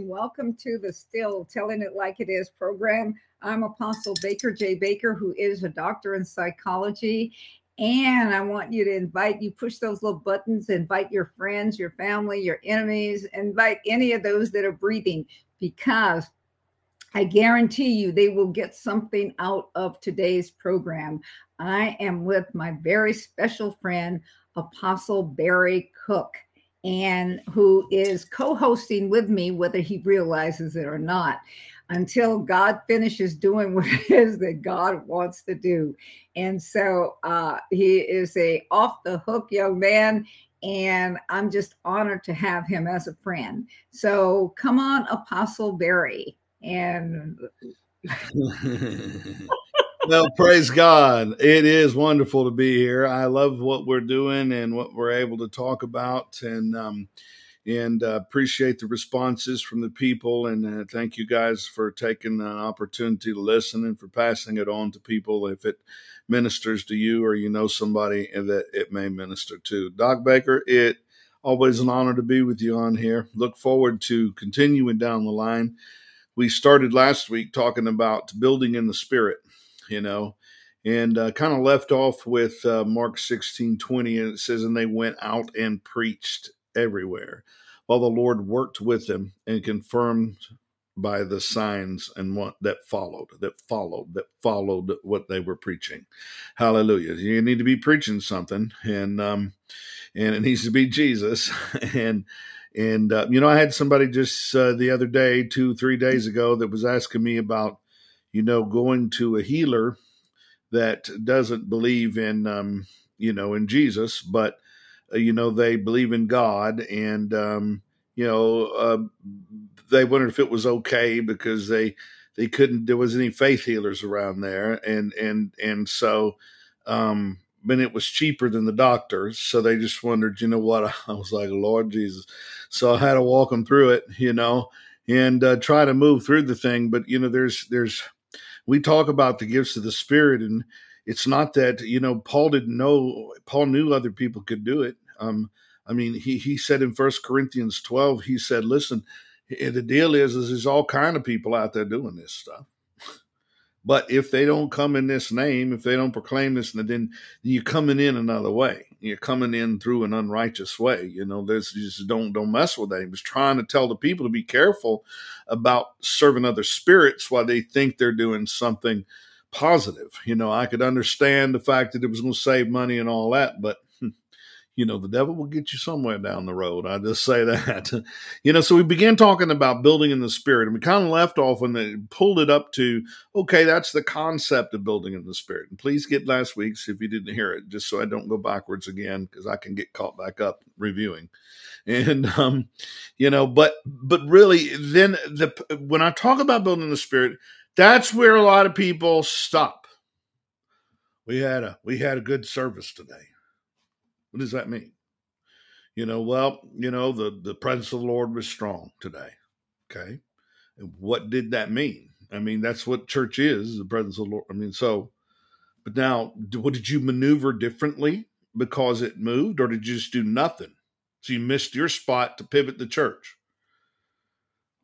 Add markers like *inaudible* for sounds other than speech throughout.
And welcome to the Still Telling It Like It Is program. I'm Apostle Bacer J. Baker, who is a doctor in psychology. And I want you to invite you, push those little buttons, invite your friends, your family, your enemies, invite any of those that are breathing, because I guarantee you they will get something out of today's program. I am with my very special friend, Apostle Barry Cook and who is co hosting with me, whether he realizes it or not, until God finishes doing *laughs* what it is that God wants to do. And so uh, he is a off the hook young man. And I'm just honored to have him as a friend. So come on, Apostle Barry. And *laughs* *laughs* well, praise God. It is wonderful to be here. I love what we're doing and what we're able to talk about, and um, and uh, appreciate the responses from the people. And uh, thank you guys for taking an opportunity to listen and for passing it on to people if it ministers to you or you know somebody that it may minister to. Doc Baker, it always an honor to be with you on here. Look forward to continuing down the line. We started last week talking about building in the spirit you know, and uh, kind of left off with uh, Mark 16 20, and it says, And they went out and preached everywhere, while the Lord worked with them and confirmed by the signs and what that followed, that followed, that followed what they were preaching. Hallelujah. You need to be preaching something, and um, and it needs to be Jesus. *laughs* and and uh, you know, I had somebody just uh, the other day, two, three days ago, that was asking me about you know, going to a healer that doesn't believe in, um, you know, in Jesus, but, uh, you know, they believe in God and, um, you know, uh, they wondered if it was okay because they, they couldn't, there was any faith healers around there. And, and, and so, um, it was cheaper than the doctors. So they just wondered, you know what? *laughs* I was like, Lord Jesus. So I had to walk them through it, you know, and uh, try to move through the thing. But, you know, there's, there's, we talk about the gifts of the Spirit, and it's not that you know Paul didn't know. Paul knew other people could do it. Um, I mean, he he said in First Corinthians twelve, he said, "Listen, the deal is, is there's all kind of people out there doing this stuff." But if they don't come in this name, if they don't proclaim this, then you're coming in another way. You're coming in through an unrighteous way. You know, there's just don't don't mess with that. He was trying to tell the people to be careful about serving other spirits while they think they're doing something positive. You know, I could understand the fact that it was going to save money and all that, but you know, the devil will get you somewhere down the road. I just say *laughs* that. you know, so we began talking about building in the spirit, and we kind of left off when they pulled it up to, okay, that's the concept of building in the spirit. And please get last week's if you didn't hear it, just so I don't go backwards again, because I can get caught back up reviewing. And um, you know, but but really, then the when I talk about building the spirit, that's where a lot of people stop. We had a we had a good service today what does that mean? You know, well, you know, the, the presence of the Lord was strong today. Okay. And what did that mean? I mean, that's what church is, the presence of the Lord. I mean, so, but now, what did you maneuver differently because it moved, or did you just do nothing? So you missed your spot to pivot the church.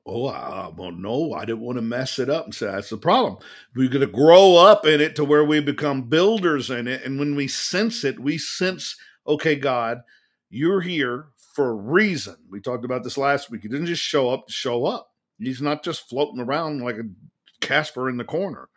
Oh, I, well, no, I didn't want to mess it up and say that's the problem. We're going to grow up in it to where we become builders in it. And when we sense it, we sense okay, God, you're here for a reason. We talked about this last week. He didn't just show up to show up. He's not just floating around like a Casper in the corner.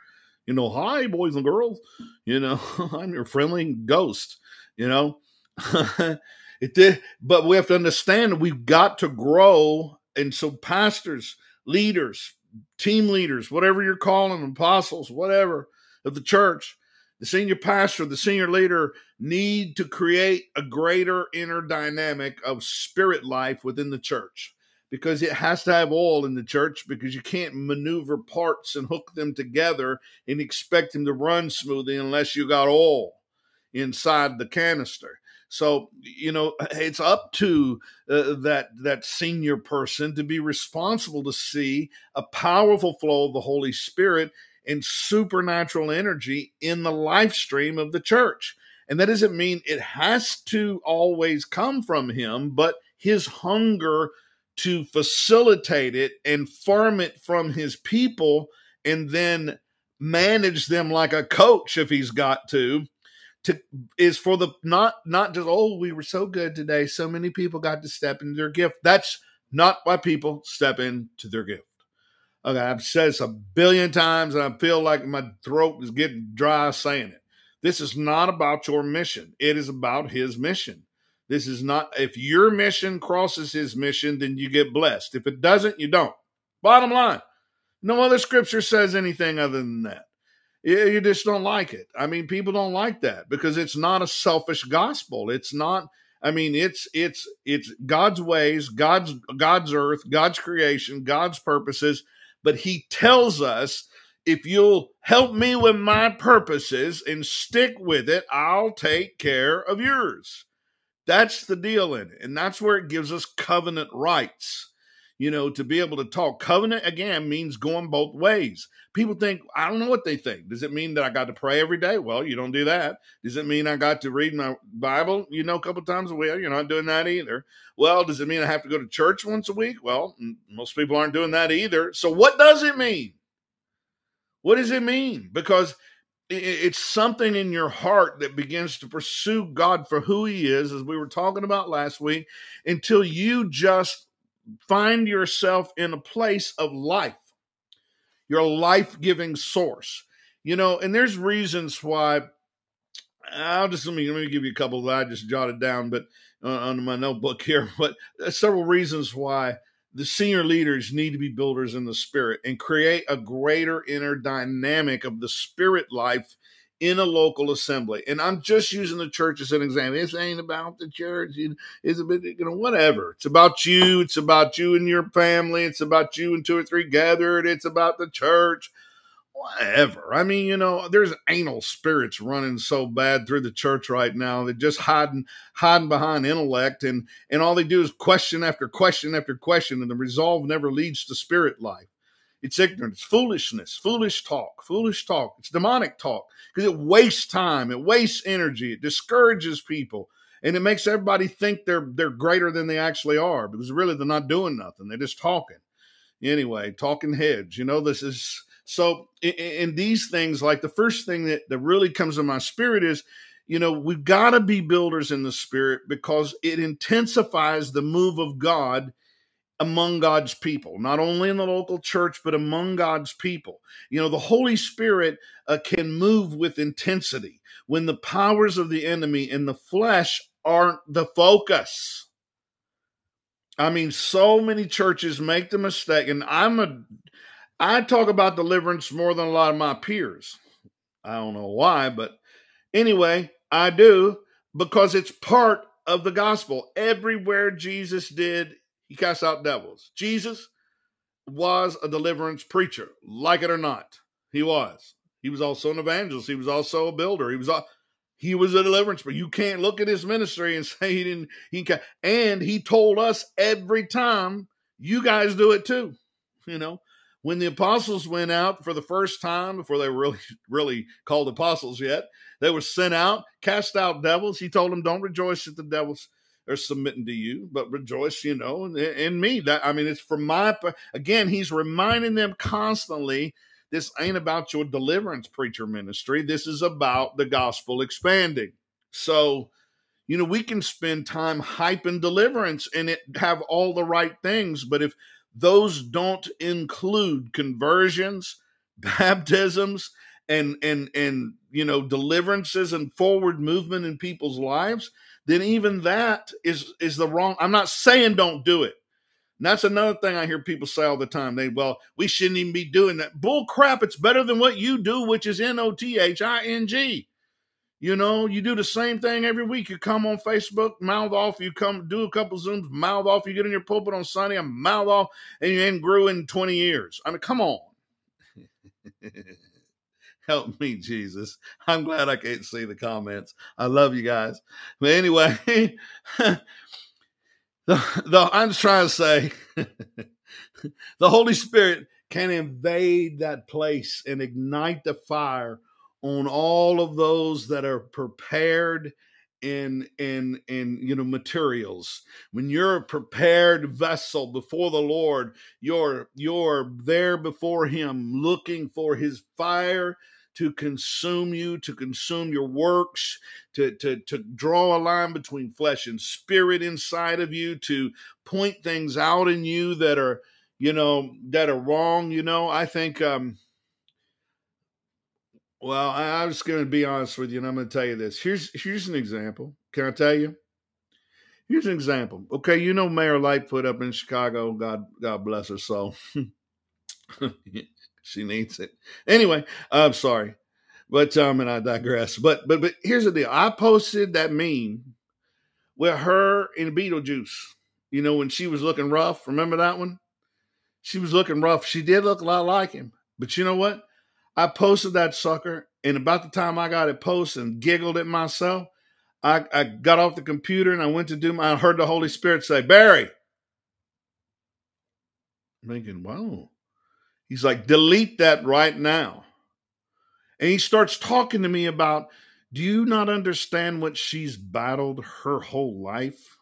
You know, hi, boys and girls. You know, *laughs* I'm your friendly ghost. You know, *laughs* it did, but we have to understand we've got to grow. And so, pastors, leaders, team leaders, whatever you're calling them, apostles, whatever of the church, the senior pastor, the senior leader need to create a greater inner dynamic of spirit life within the church because it has to have all in the church because you can't maneuver parts and hook them together and expect them to run smoothly unless you got all inside the canister. So you know it's up to uh, that that senior person to be responsible to see a powerful flow of the Holy Spirit and supernatural energy in the life stream of the church. And that doesn't mean it has to always come from him, but his hunger to facilitate it and farm it from his people and then manage them like a coach if he's got to to is for the not not just oh we were so good today. So many people got to step into their gift. That's not why people step into their gift okay i've said this a billion times and i feel like my throat is getting dry saying it this is not about your mission it is about his mission this is not if your mission crosses his mission then you get blessed if it doesn't you don't bottom line no other scripture says anything other than that you just don't like it. I mean, people don't like that because it's not a selfish gospel. It's not. I mean, it's it's it's God's ways, God's God's earth, God's creation, God's purposes. But He tells us, if you'll help me with my purposes and stick with it, I'll take care of yours. That's the deal in it, and that's where it gives us covenant rights you know, to be able to talk. Covenant again means going both ways. People think, I don't know what they think. Does it mean that I got to pray every day? Well, you don't do that. Does it mean I got to read my Bible, you know, a couple times a week? You're not doing that either. Well, does it mean I have to go to church once a week? Well, most people aren't doing that either. So what does it mean? What does it mean? Because it's something in your heart that begins to pursue God for who He is, as we were talking about last week, until you just find yourself in a place of life, your life giving source. You know, and there's reasons why. I'll just let me let me give you a couple that I just jotted down, but uh, on my notebook here. *laughs* But several reasons why the senior leaders need to be builders in the spirit and create a greater inner dynamic of the spirit life in a local assembly. And I'm just using the church as an example. This ain't about the church. It's a bit, you know, whatever. It's about you. It's about you and your family. It's about you and two or three gathered. It's about the church. Whatever. I mean, you know, there's anal spirits running so bad through the church right now. They're just hiding, hiding behind intellect, and and all they do is question after question after question, and the resolve never leads to spirit life. It's ignorance, foolishness, foolish talk, foolish talk. It's demonic talk because it wastes time, it wastes energy, it discourages people, and it makes everybody think they're they're greater than they actually are because really they're not doing nothing. They're just talking. Anyway, talking heads. You know, this is so in, these things, like the first thing that, that really comes to my spirit is, you know, we've got to be builders in the spirit because it intensifies the move of God among God's people, not only in the local church, but among God's people. You know, the Holy Spirit uh, can move with intensity when the powers of the enemy and the flesh aren't the focus. I mean, so many churches make the mistake, and I'm a, I talk about deliverance more than a lot of my peers. I don't know why, but anyway, I do because it's part of the gospel. Everywhere Jesus did he cast out devils. Jesus was a deliverance preacher, like it or not. He was. He was also an evangelist. He was also a builder. He was a, he was a deliverance, but you can't look at his ministry and *laughs* say he didn't. He can, and he told us every time, you guys do it too. You know, when the apostles went out for the first time before they were really *laughs* really called apostles yet, they were sent out, cast out devils. He told them, "Don't rejoice at the devils." Are submitting to you, but rejoice, you know, in, in me. That I mean, it's from my again. He's reminding them constantly. This ain't about your deliverance preacher ministry. This is about the gospel expanding. So, you know, we can spend time hyping deliverance and it have all the right things, but if those don't include conversions, *laughs* baptisms, and and and you know deliverances and forward movement in people's lives then even that is is the wrong. I'm not saying don't do it. And that's another thing I hear people say all the time. They, well, we shouldn't even be doing that. Bull crap. It's better than what you do, which is N O T H I N G. You know, you do the same thing every week. You come on Facebook, mouth off. You come do a couple Zooms, mouth off. You get in your pulpit on Sunday, and mouth off, and you ain't grew in 20 years. I mean, come on. *laughs* Help me, Jesus. I'm glad I can't see the comments. I love you guys. But anyway, *laughs* the, I'm just trying to say *laughs* the Holy Spirit can invade that place and ignite the fire on all of those that are prepared in in in you know materials when you're a prepared vessel before the lord you're you're there before him looking for his fire to consume you to consume your works to to to draw a line between flesh and spirit inside of you to point things out in you that are you know that are wrong you know i think um well, I, I'm just going to be honest with you, and I'm going to tell you this. Here's here's an example. Can I tell you? Here's an example. Okay, you know Mayor Lightfoot up in Chicago. God God bless her soul. *laughs* she needs it. Anyway, I'm sorry, but um, and I digress. But but but here's the deal. I posted that meme with her in Beetlejuice. You know when she was looking rough. Remember that one? She was looking rough. She did look a lot like him. But you know what? I posted that sucker, and about the time I got it posted and giggled at myself, I, I got off the computer and I went to do my. I heard the Holy Spirit say, "Barry." I'm thinking, wow. He's like, delete that right now. And he starts talking to me about, do you not understand what she's battled her whole life?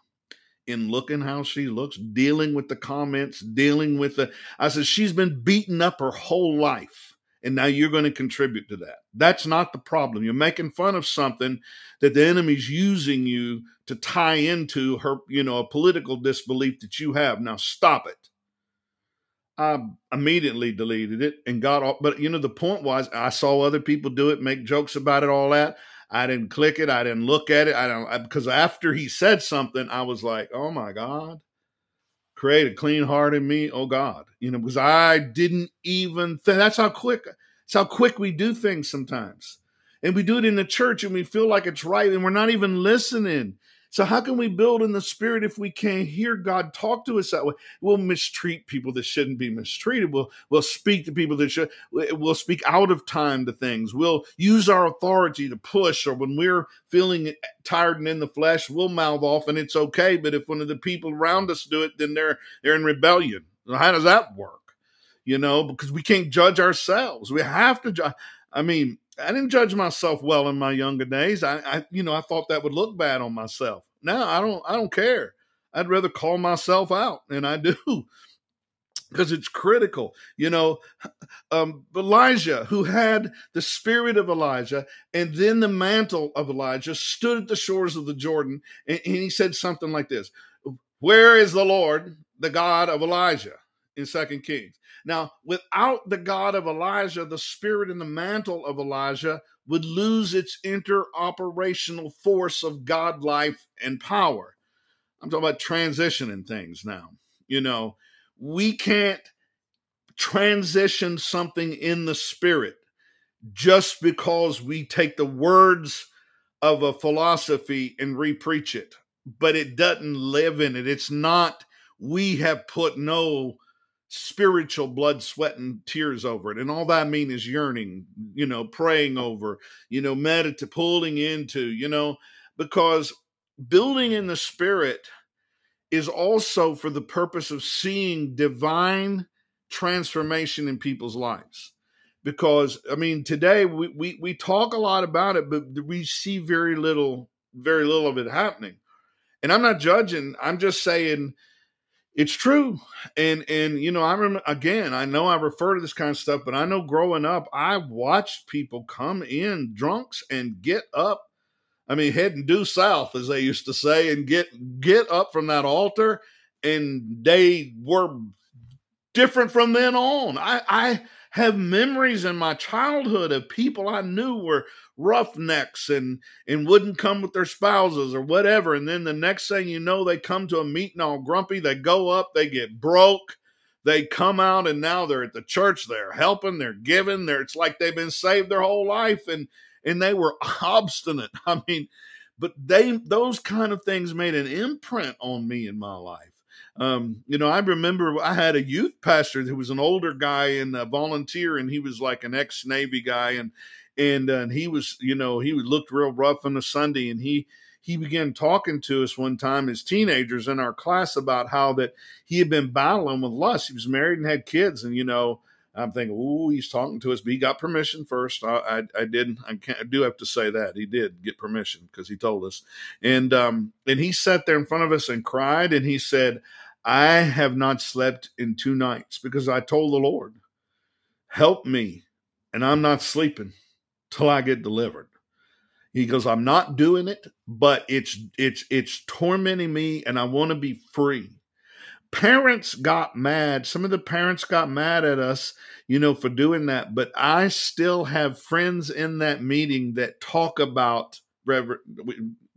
in looking how she looks, dealing with the comments, dealing with the. I said, she's been beaten up her whole life and now you're going to contribute to that. That's not the problem. You're making fun of something that the enemy's using you to tie into her, you know, a political disbelief that you have. Now stop it. I immediately deleted it and got off. But you know, the point was I saw other people do it, make jokes about it, all that. I didn't click it. I didn't look at it. I don't because after he said something, I was like, "Oh my God, create a clean heart in me, oh God. You know, because I didn't even think that's how quick that's how quick we do things sometimes. And we do it in the church and we feel like it's right and we're not even listening. So how can we build in the spirit if we can't hear God talk to us that way? We'll mistreat people that shouldn't be mistreated. We'll we'll speak to people that should. We'll speak out of time to things. We'll use our authority to push, or when we're feeling tired and in the flesh, we'll mouth off, and it's okay. But if one of the people around us do it, then they're they're in rebellion. How does that work? You know, because we can't judge ourselves. We have to judge. I mean, I didn't judge myself well in my younger days. I, I, you know, I thought that would look bad on myself. Now I don't, I don't care. I'd rather call myself out, and I do *laughs* because it's critical. You know, um, Elisha, who had the spirit of Elijah and then the mantle of Elijah, stood at the shores of the Jordan, and, and he said something like this: "Where is the Lord, the God of Elijah?" In Second Kings. Now, without the God of Elijah, the spirit and the mantle of Elijah would lose its interoperational force of God life and power. I'm talking about transitioning things now. You know, we can't transition something in the spirit just because we take the words of a philosophy and repreach it, but it doesn't live in it. It's not, we have put no spiritual blood, sweat, and tears over it. And all that I mean is yearning, you know, praying over, you know, meditating, pulling into, you know, because building in the spirit is also for the purpose of seeing divine transformation in people's lives. Because I mean, today we, we, we talk a lot about it, but we see very little, very little of it happening. And I'm not judging, I'm just saying it's true. And and you know i remember again i know i refer to this kind of stuff but i know growing up i watched people come in drunks and get up i mean heading due south as they used to say and get get up from that altar and they were different from then on. I i have memories in my childhood of people i knew were roughnecks and and wouldn't come with their spouses or whatever. And then the next thing you know they come to a meeting all grumpy. They go up. They get broke. They come out and now they're at the church. They're helping. They're giving. They're it's like they've been saved their whole life and and they were *laughs* obstinate. I mean but they those kind of things made an imprint on me in my life um, you know, I remember I had a youth pastor who was an older guy and a volunteer, and he was like an ex Navy guy, and and, uh, and he was, you know, he looked real rough on a Sunday, and he he began talking to us one time as teenagers in our class about how that he had been battling with lust. He was married and had kids, and you know, I'm thinking, oh, he's talking to us, but he got permission first. I, I, I did. I, I, do have to say that he did get permission because he told us, and um, and he sat there in front of us and cried, and he said, "I have not slept in two nights because I told the Lord, help me, and I'm not sleeping till I get delivered." He goes, "I'm not doing it, but it's it's it's tormenting me, and I want to be free." Parents got mad. Some of the parents got mad at us, you know, for doing that. But I still have friends in that meeting that talk about Reverend. We,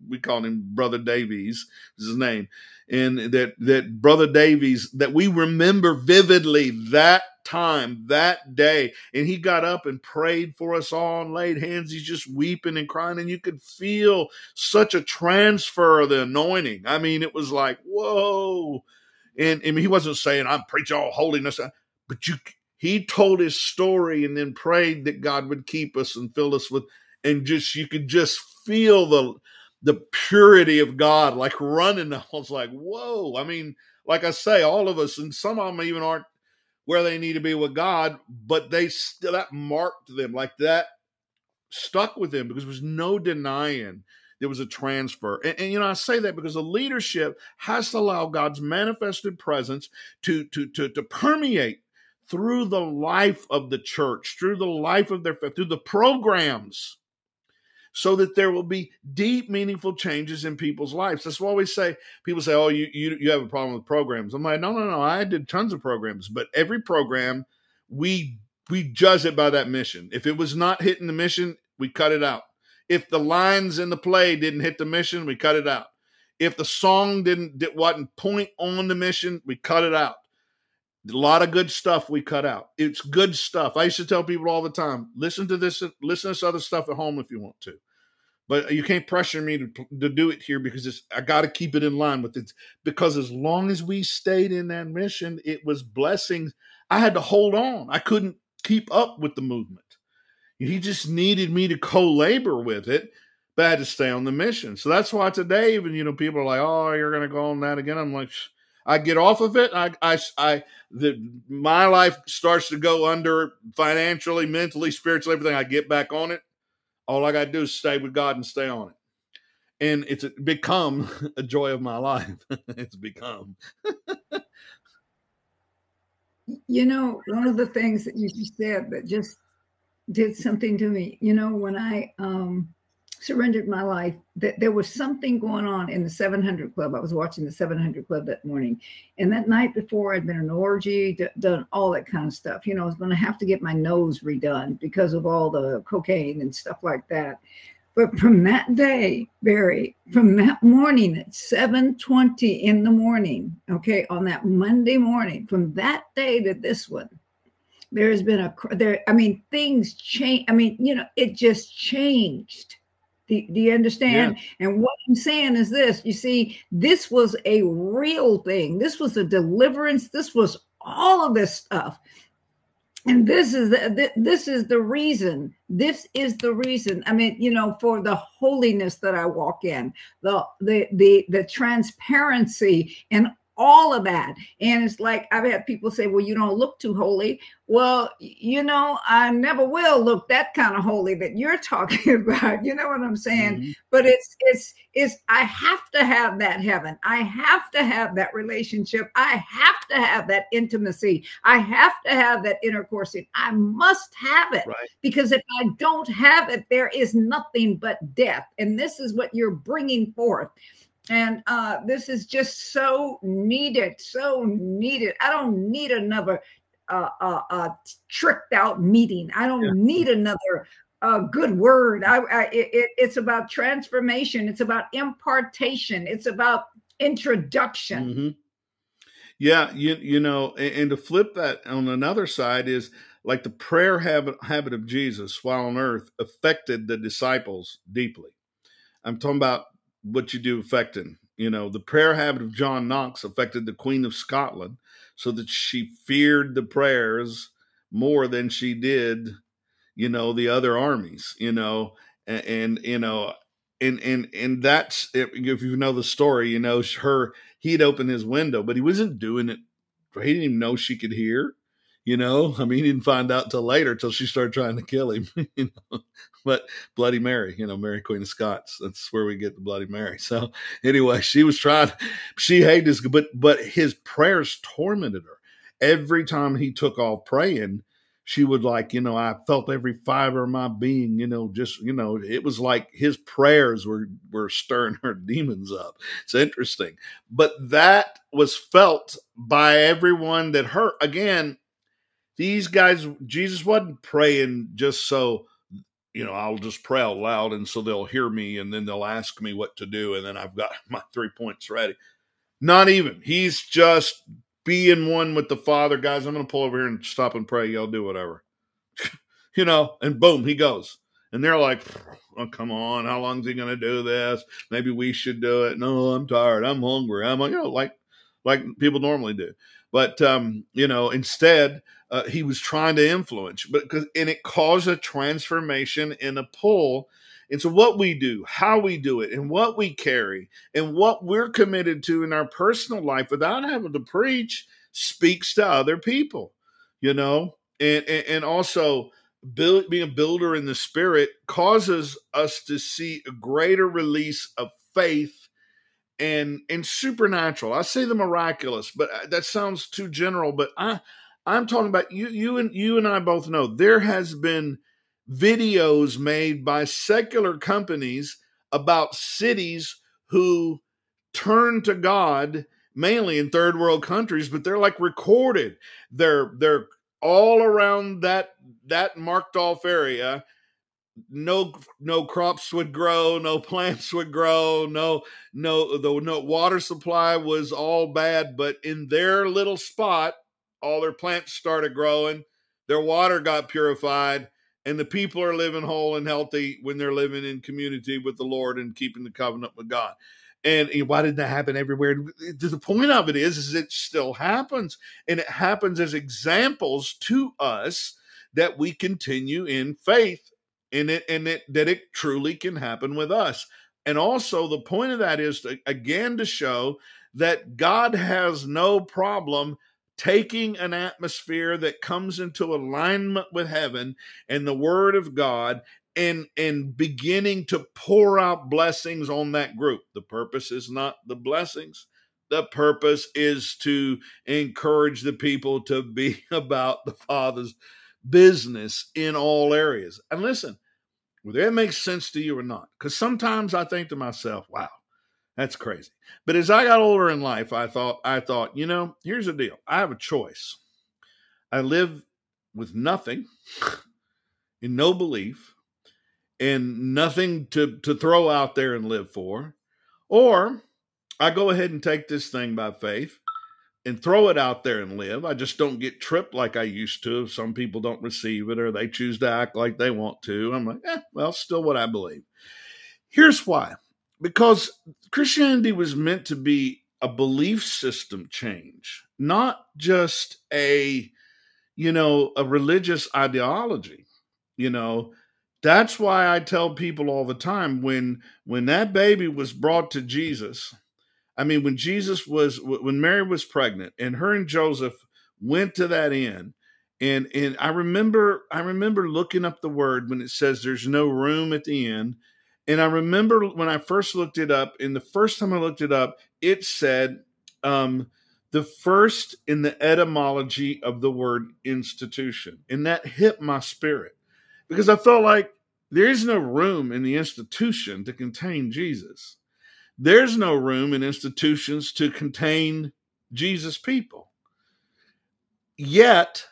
we call him Brother Davies, is his name, and that that Brother Davies that we remember vividly that time, that day, and he got up and prayed for us all and laid hands. He's just weeping and crying, and you could feel such a transfer of the anointing. I mean, it was like whoa and, and he wasn't saying, I'm preaching all holiness, uh, but you, he told his story and then prayed that God would keep us and fill us with, and just, you could just feel the, the purity of God, like running. *laughs* I was like, whoa. I mean, like I say, all of us, and some of them even aren't where they need to be with God, but they still, that marked them like that stuck with them because there was no denying there was a transfer. And, and, you know, I say that because the leadership has to allow God's manifested presence to, to, to, to permeate through the life of the church, through the life of their faith, through the programs, so that there will be deep, meaningful changes in people's lives. That's why we say people say, "Oh, you you you have a problem with programs." I'm like, no, no, no. I did tons of programs, but every program we we judge it by that mission. If it was not hitting the mission, we cut it out. If the lines in the play didn't hit the mission, we cut it out. If the song didn't wasn't point on the mission, we cut it out. A lot of good stuff we cut out. It's good stuff. I used to tell people all the time, listen to this, listen to this other stuff at home if you want to. But you can't pressure me to, to do it here because it's, I got to keep it in line with it. Because as long as we stayed in that mission, it was blessings. I had to hold on. I couldn't keep up with the movement. He just needed me to co-labor with it, but I had to stay on the mission. So that's why today, even you know, people are like, "Oh, you're going to go on that again." I'm like, I get off of it. I, I, I, the my life starts to go under financially, mentally, spiritually, everything. I get back on it. All I got to do is stay with God and stay on it and it's become *laughs* a joy of my life. *laughs* it's become. *laughs* you know, one of the things that you said that just did something to me. You know, when I um, surrendered my life, that there was something going on in the 700 Club. I was watching the 700 Club that morning, and that night before, I'd been an orgy, d- done all that kind of stuff. You know, I was going to have to get my nose redone because of all the cocaine and stuff like that. But from that day, Barry, from that morning at 7:20 in the morning, okay, on that Monday morning, from that day to this one, there's been a there i mean things change i mean you know it just changed. Do, do you understand? Yeah. and what i'm saying is this you see this was a real thing. This was a deliverance. This was all of this stuff. And this is the this is the reason. This is the reason. I mean you know for the holiness that i walk in the the the the transparency and all of that. And it's like I've had people say, well, you don't look too holy. Well, you know, I never will look that kind of holy that you're *laughs* talking about. You know what I'm saying? Mm-hmm. But it's it's it's I have to have that heaven. I have to have that relationship. I have to have that intimacy. I have to have that intercoursing. I must have it. Right. Because if I don't have it, there is nothing but death. And this is what you're bringing forth. And uh, this is just so needed, so needed. I don't need another uh, uh, uh tricked out meeting. I don't yeah. need another uh, good word. I, I it, it's about transformation. It's about impartation. It's about introduction. Mm-hmm. Yeah, you you know, and, and to flip that on another side is like the prayer habit habit of Jesus while on earth affected the disciples deeply. I'm talking about what you do affecting. You know, the prayer habit of John Knox affected the Queen of Scotland so that she feared the prayers more than she did, you know, the other armies, you know, and, and you know, and and and that's if you know the story, you know, her he'd open his window, but he wasn't doing it. He didn't even know she could hear You know, I mean, he didn't find out till later, till she started trying to kill him. *laughs* you know, but Bloody Mary, you know, Mary Queen of Scots. That's where we get the Bloody Mary. So anyway, she was trying. She hated this, but but his prayers tormented her every time he took off praying she would like, you know, I felt every fiber of my being, you know, just, you know, it was like his prayers were were stirring her *laughs* demons up. It's interesting. But that was felt by everyone that hurt. Again, these guys, Jesus wasn't praying just so, you know, I'll just pray out loud and so they'll hear me and then they'll ask me what to do and then I've got *laughs* my three points ready. Not even. He's just be in one with the Father. Guys, I'm going to pull over here and stop and pray. Y'all do whatever. *laughs* you know, and boom, he goes. And they're like, oh, come on, how long is he going to do this? Maybe we should do it. No, I'm tired. I'm hungry. I'm, you know, like, like people normally do. But, um, you know, instead, uh, he was trying to influence, but because, and it caused a transformation in a pull and so, what we do, how we do it, and what we carry, and what we're committed to in our personal life without having to preach speaks to other people, you know? And, and, and also, build, being a builder in the spirit causes us to see a greater release of faith and and supernatural. I say the miraculous, but uh, that sounds too general. But I I'm talking about you you and you and I both know there has been videos made by secular companies about cities who turn to God mainly in third world countries but they're like recorded. They're they're all around that that marked off area. No no crops would grow no plants would grow no no the no water supply was all bad but in their little spot all their plants started growing their water got purified and the people are living whole and healthy when they're living in community with the Lord and keeping the covenant with God. And why didn't that happen everywhere? The point of it is, is it still happens, and it happens as examples to us that we continue in faith, in it, and it, that it truly can happen with us. And also, the point of that is to, again to show that God has no problem taking an atmosphere that comes into alignment with heaven and the word of God and and beginning to pour out blessings on that group. The purpose is not the blessings. The purpose is to encourage the people to be *laughs* about the Father's business in all areas. And listen, whether it makes sense to you or not, because sometimes I think to myself, wow, that's crazy. But as I got older in life, I thought, I thought, you know, here's the deal. I have a choice. I live with nothing, *laughs* in no belief, and nothing to, to throw out there and live for. Or I go ahead and take this thing by faith and throw it out there and live. I just don't get tripped like I used to. Some people don't receive it or they choose to act like they want to. I'm like, eh, well, still what I believe. Here's why because Christianity was meant to be a belief system change, not just a, you know, a religious ideology. You know, that's why I tell people all the time when when that baby was brought to Jesus, I mean, when Jesus was when Mary was pregnant and her and Joseph went to that inn, and and I remember I remember looking up the word when it says there's no room at the inn and I remember when I first looked it up, and the first time I looked it up, it said um, the first in the etymology of the word institution. And that hit my spirit because I felt like there is no room in the institution to contain Jesus. There's no room in institutions to contain Jesus' people. Yet,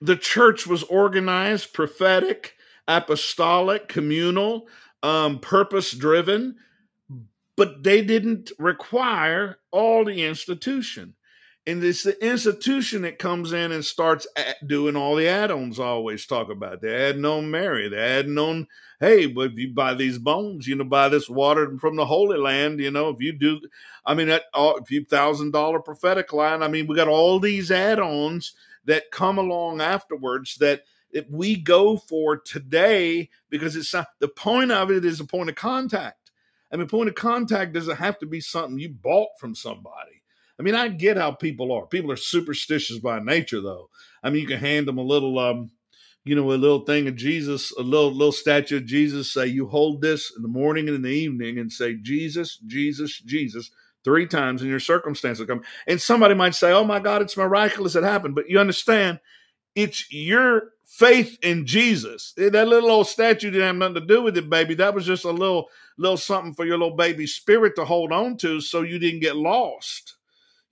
the church was organized, prophetic, apostolic, communal um, purpose driven, but they didn't require all the institution. And it's the institution that comes in and starts doing all the add-ons. I always talk about. They're adding on Mary. They're adding on, hey, but if you buy these bones, you know, buy this water from the Holy Land, you know, if you do, I mean, that a few thousand dollar prophetic line. I mean, we got all these add-ons that come along afterwards that that we go for today because it's not, the point of it is a point of contact. I mean, point of contact doesn't have to be something you bought from somebody. I mean, I get how people are. People are superstitious by nature, though. I mean, you can hand them a little, um, you know, a little thing of Jesus, a little little statue of Jesus. Say, you hold this in the morning and in the evening, and say, Jesus, Jesus, Jesus, three times, and your circumstance will come. And somebody might say, "Oh my God, it's miraculous it happened," but you understand, it's your faith in Jesus. Eh, that little old statue didn't have nothing to do with it, baby. That was just a little little something for your little baby spirit to hold on to, so you didn't get lost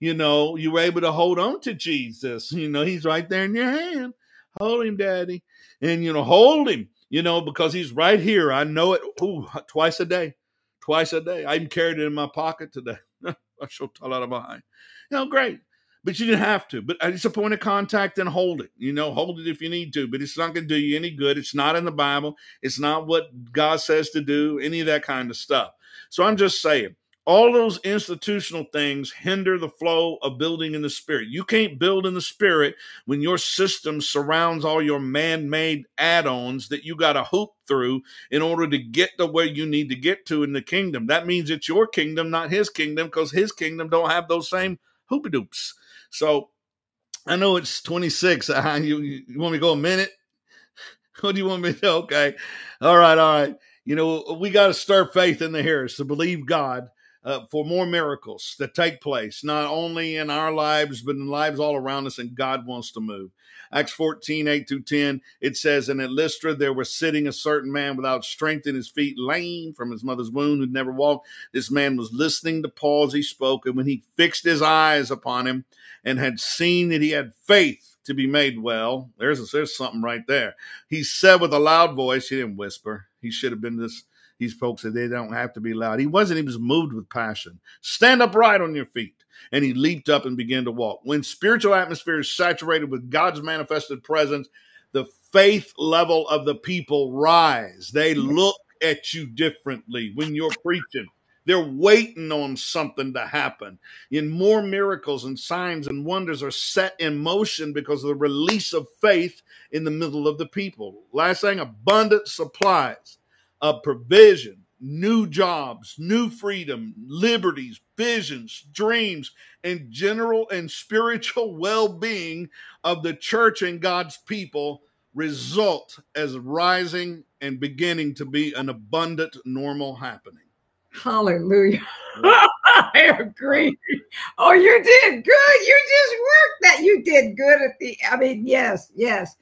you know, you were able to hold on to Jesus. You know, he's right there in your hand. Hold him, daddy. And, you know, hold him, you know, because he's right here. I know it ooh, twice a day. Twice a day. I even carried it in my pocket today. *laughs* I shall tell out of behind. You know, great. But you didn't have to. But uh, it's a point of contact and hold it. You know, hold it if you need to. But it's not going to do you any good. It's not in the Bible. It's not what God says to do, any of that kind of stuff. So I'm just saying, all those institutional things hinder the flow of building in the spirit. You can't build in the spirit when your system surrounds all your man made add ons that you got to hoop through in order to get to where you need to get to in the kingdom. That means it's your kingdom, not his kingdom, because his kingdom don't have those same hoopy doops. So I know it's 26. Uh, you, you want me to go a minute? *laughs* What do you want me to? Okay. All right. All right. You know, we got to stir faith in the hearers to believe God uh, for more miracles that take place, not only in our lives, but in lives all around us, and God wants to move. Acts 14, 8 through 10, it says, And at Lystra there was sitting a certain man without strength in his feet, lame from his mother's womb, who'd never walked. This man was listening to Paul as he spoke, and when he fixed his eyes upon him and had seen that he had faith to be made well, there's, a, there's something right there. He said with a loud voice, he didn't whisper, he should have been this these folks said they don't have to be loud. He wasn't, he was moved with passion. Stand upright on your feet. And he leaped up and began to walk. When spiritual atmosphere is saturated with God's manifested presence, the faith level of the people rise. They look at you differently when you're preaching. They're waiting on something to happen. And more miracles and signs and wonders are set in motion because of the release of faith in the middle of the people. Last thing, abundant supplies of provision, new jobs, new freedom, liberties, visions, dreams, and general and spiritual *laughs* well being of the church and God's people result as rising and beginning to be an abundant normal happening. Hallelujah. *laughs* I agree. Oh, you did good. You just worked that. You did good at the, I mean, yes, yes.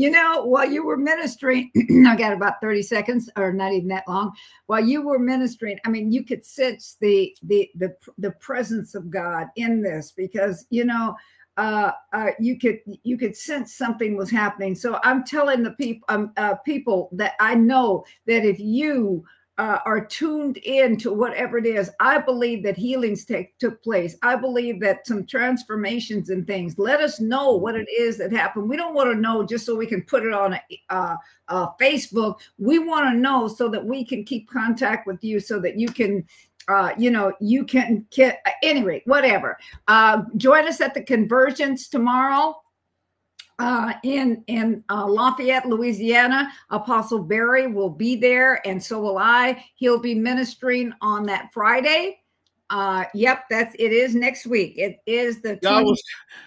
You know, while you were ministering, *clears throat* I got about 30 seconds or not even that long. While you were ministering, I mean, you could sense the the the, the presence of God in this because, you know, uh, uh, you could you could sense something was happening. So I'm telling the people um, uh, people that I know that if you uh, are tuned in to whatever it is. I believe that healings take took place. I believe that some transformations and things. Let us know what it is that happened. We don't want to know just so we can put it on a, uh, uh, Facebook. We want to know so that we can keep contact with you, so that you can. Uh, you know, you can get anyway, whatever. Uh, join us at the convergence tomorrow uh, in in uh, Lafayette, Louisiana. Apostle Barry will be there, and so will I. He'll be ministering on that Friday. Uh, yep, that's it. Is next week. It is the. 20- was,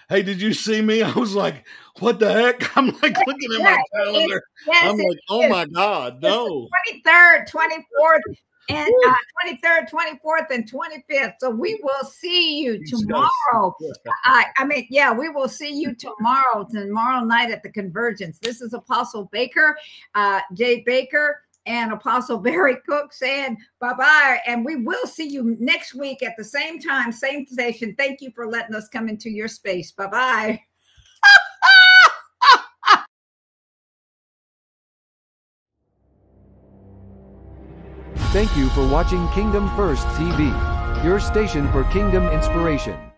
hey, did you see me? *laughs* I was like, "What the heck?" *laughs* I'm like looking at my calendar. Yes, I'm like, "Oh is. my God, no!" Twenty third, twenty fourth, and uh, 23rd, 24th, and 25th. So we will see you tomorrow. *laughs* I, I mean, yeah, we will see you tomorrow, tomorrow night at the Convergence. This is Apostle Baker, uh, Jay Baker, and Apostle *laughs* Barry Cook saying bye bye. And we will see you next week at the same time, same station. Thank you for letting us come into your space. Bye bye. Thank you for watching Kingdom First TV, your station for kingdom inspiration.